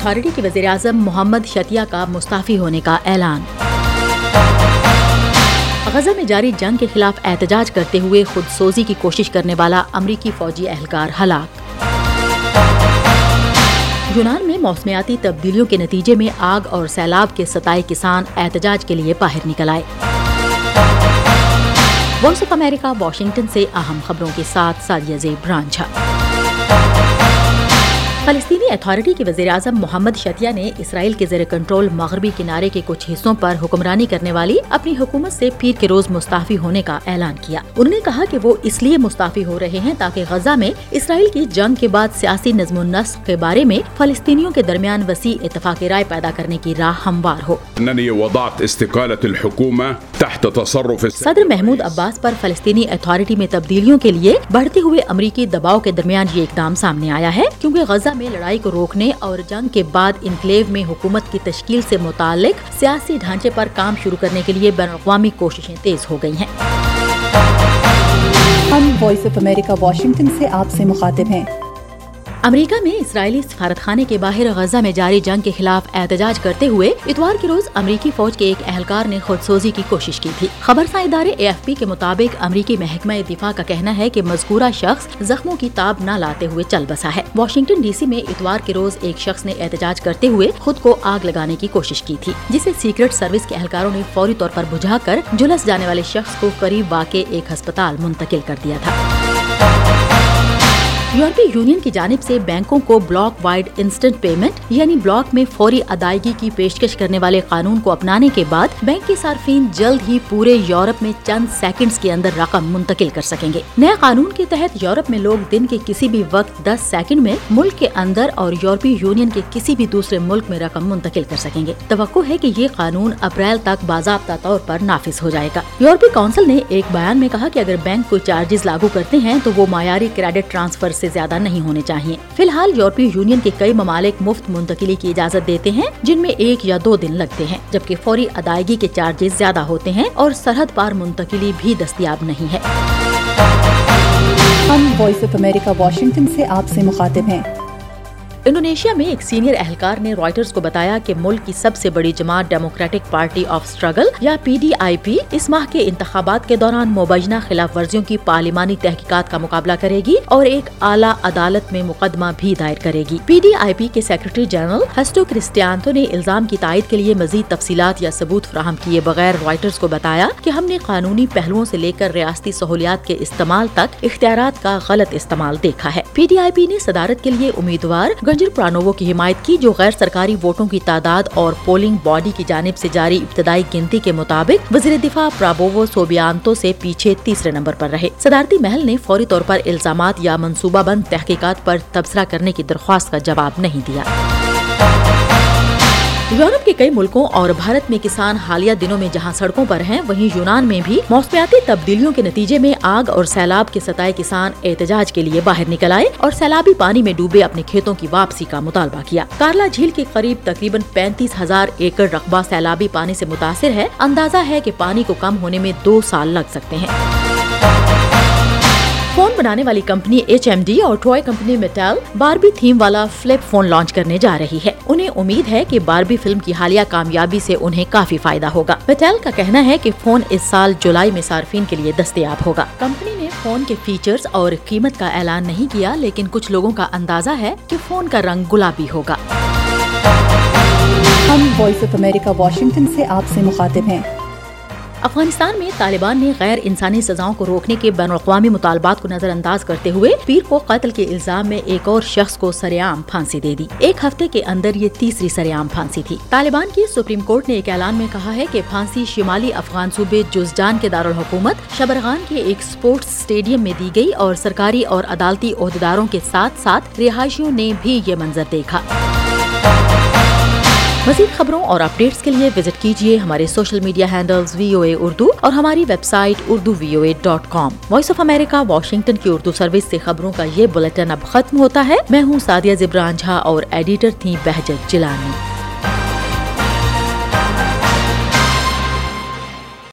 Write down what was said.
Authority کے وزیر اعظم محمد شتیہ کا مستعفی ہونے کا اعلان۔ غزہ میں جاری جنگ کے خلاف احتجاج کرتے ہوئے خود سوزی کی کوشش کرنے والا امریکی فوجی اہلکار ہلاک۔ یونان میں موسمیاتی تبدیلیوں کے نتیجے میں آگ اور سیلاب کے ستائے کسان احتجاج کے لیے باہر نکل آئے۔ وائس آف امریکہ واشنگٹن سے اہم خبروں کے ساتھ سادیہ زیب برانچا فلسطینی اتھارٹی کے وزیر اعظم محمد شتیہ نے اسرائیل کے زیر کنٹرول مغربی کنارے کے کچھ حصوں پر حکمرانی کرنے والی اپنی حکومت سے پیر کے روز مستعفی ہونے کا اعلان کیا۔ انہوں نے کہا کہ وہ اس لیے مستعفی ہو رہے ہیں تاکہ غزہ میں اسرائیل کی جنگ کے بعد سیاسی نظم و نسق کے بارے میں فلسطینیوں کے درمیان وسیع اتفاق رائے پیدا کرنے کی راہ ہموار ہو۔ صدر محمود عباس پر فلسطینی اتھارٹی میں تبدیلیوں کے لیے بڑھتے ہوئے امریکی دباؤ کے درمیان یہ اقدام سامنے آیا ہے کیونکہ غزہ میں لڑائی کو روکنے اور جنگ کے بعد انکلیو میں حکومت کی تشکیل سے متعلق سیاسی ڈھانچے پر کام شروع کرنے کے لیے بین الاقوامی کوششیں تیز ہو گئی ہیں۔ ہم وائس آف امریکہ واشنگٹن سے آپ سے مخاطب ہیں۔ امریکہ میں اسرائیلی سفارت خانے کے باہر غزہ میں جاری جنگ کے خلاف احتجاج کرتے ہوئے اتوار کے روز امریکی فوج کے ایک اہلکار نے خود سوزی کی کوشش کی تھی۔ خبر سا ادارے اے ایف پی کے مطابق امریکی محکمہ دفاع کا کہنا ہے کہ مذکورہ شخص زخموں کی تاب نہ لاتے ہوئے چل بسا ہے۔ واشنگٹن ڈی سی میں اتوار کے روز ایک شخص نے احتجاج کرتے ہوئے خود کو آگ لگانے کی کوشش کی تھی، جسے سیکرٹ سروس کے اہلکاروں نے فوری طور پر بجھا کر جلس جانے والے شخص کو قریب واقع ایک ہسپتال منتقل کر دیا تھا۔ یورپی یونین کی جانب سے بینکوں کو بلاک وائڈ انسٹنٹ پیمنٹ یعنی بلاک میں فوری ادائیگی کی پیشکش کرنے والے قانون کو اپنانے کے بعد بینک کے صارفین جلد ہی پورے یورپ میں چند سیکنڈز کے اندر رقم منتقل کر سکیں گے۔ نئے قانون کے تحت یورپ میں لوگ دن کے کسی بھی وقت دس سیکنڈ میں ملک کے اندر اور یورپی یونین کے کسی بھی دوسرے ملک میں رقم منتقل کر سکیں گے۔ توقع ہے کہ یہ قانون اپریل تک باضابطہ طور پر نافذ ہو جائے گا۔ یورپی کونسل نے ایک بیان میں کہا کہ اگر بینک کوئی چارجز لاگو کرتے ہیں تو وہ معیاری کریڈٹ ٹرانسفر سے زیادہ نہیں ہونے چاہیے فی الحال یورپی یونین کے کئی ممالک مفت منتقلی کی اجازت دیتے ہیں، جن میں ایک یا دو دن لگتے ہیں، جبکہ فوری ادائیگی کے چارجز زیادہ ہوتے ہیں اور سرحد پار منتقلی بھی دستیاب نہیں ہے۔ ہم وائس آف امریکہ واشنگٹن سے آپ سے مخاطب ہیں۔ انڈونیشیا میں ایک سینئر اہلکار نے رائٹرز کو بتایا کہ ملک کی سب سے بڑی جماعت ڈیموکریٹک پارٹی آف اسٹرگل یا پی ڈی آئی پی اس ماہ کے انتخابات کے دوران مبینہ خلاف ورزیوں کی پارلیمانی تحقیقات کا مقابلہ کرے گی اور ایک اعلیٰ عدالت میں مقدمہ بھی دائر کرے گی۔ پی ڈی آئی پی کے سیکرٹری جنرل ہسٹو کرسٹیانتو نے الزام کی تائید کے لیے مزید تفصیلات یا ثبوت فراہم کیے بغیر رائٹرز کو بتایا کہ ہم نے قانونی پہلوؤں سے لے کر ریاستی سہولیات کے استعمال تک اختیارات کا غلط استعمال دیکھا ہے۔ پی ڈی آئی پی نے صدارت کے لیے امیدوار گنجر پرانوو کی حمایت کی جو غیر سرکاری ووٹوں کی تعداد اور پولنگ باڈی کی جانب سے جاری ابتدائی گنتی کے مطابق وزیر دفاع پرابوو سوبیانتو سے پیچھے تیسرے نمبر پر رہے۔ صدارتی محل نے فوری طور پر الزامات یا منصوبہ بند تحقیقات پر تبصرہ کرنے کی درخواست کا جواب نہیں دیا۔ یورپ کے کئی ملکوں اور بھارت میں کسان حالیہ دنوں میں جہاں سڑکوں پر ہیں، وہیں یونان میں بھی موسمیاتی تبدیلیوں کے نتیجے میں آگ اور سیلاب کے ستائے کسان احتجاج کے لیے باہر نکل آئے اور سیلابی پانی میں ڈوبے اپنے کھیتوں کی واپسی کا مطالبہ کیا۔ کارلا جھیل کے قریب تقریباً پینتیس ہزار ایکڑ رقبہ سیلابی پانی سے متاثر ہے۔ اندازہ ہے کہ پانی کو کم ہونے میں دو سال لگ سکتے ہیں۔ فون بنانے والی کمپنی ایچ ایم ڈی اور toy company Mattel Barbie theme والا فلپ فون لانچ کرنے جا رہی ہے۔ انہیں امید ہے کہ باربی فلم کی حالیہ کامیابی سے انہیں کافی فائدہ ہوگا۔ میٹل کا کہنا ہے کہ فون اس سال جولائی میں صارفین کے لیے دستیاب ہوگا۔ کمپنی نے فون کے فیچرز اور قیمت کا اعلان نہیں کیا، لیکن کچھ لوگوں کا اندازہ ہے کہ فون کا رنگ گلابی ہوگا۔ ہم وائس آف امریکہ واشنگٹن سے آپ سے مخاطب ہیں۔ افغانستان میں طالبان نے غیر انسانی سزاؤں کو روکنے کے بین الاقوامی مطالبات کو نظر انداز کرتے ہوئے پیر کو قتل کے الزام میں ایک اور شخص کو سریام پھانسی دے دی۔ ایک ہفتے کے اندر یہ تیسری سریام پھانسی تھی۔ طالبان کی سپریم کورٹ نے ایک اعلان میں کہا ہے کہ پھانسی شمالی افغان صوبے جزجان کے دارالحکومت شبرغان کے ایک اسپورٹس اسٹیڈیم میں دی گئی اور سرکاری اور عدالتی عہدیداروں کے ساتھ ساتھ رہائشیوں نے بھی یہ منظر دیکھا۔ مزید خبروں اور اپڈیٹس کے لیے وزٹ کیجیے ہمارے social media handles V O A Urdu اور ہماری website Urdu V O A dot com. Voice of America Washington کی اردو سروس سے خبروں کا یہ بلٹن اب ختم ہوتا ہے۔ میں ہوں سادیہ زبران جھا اور ایڈیٹر تھی بہجت جلانی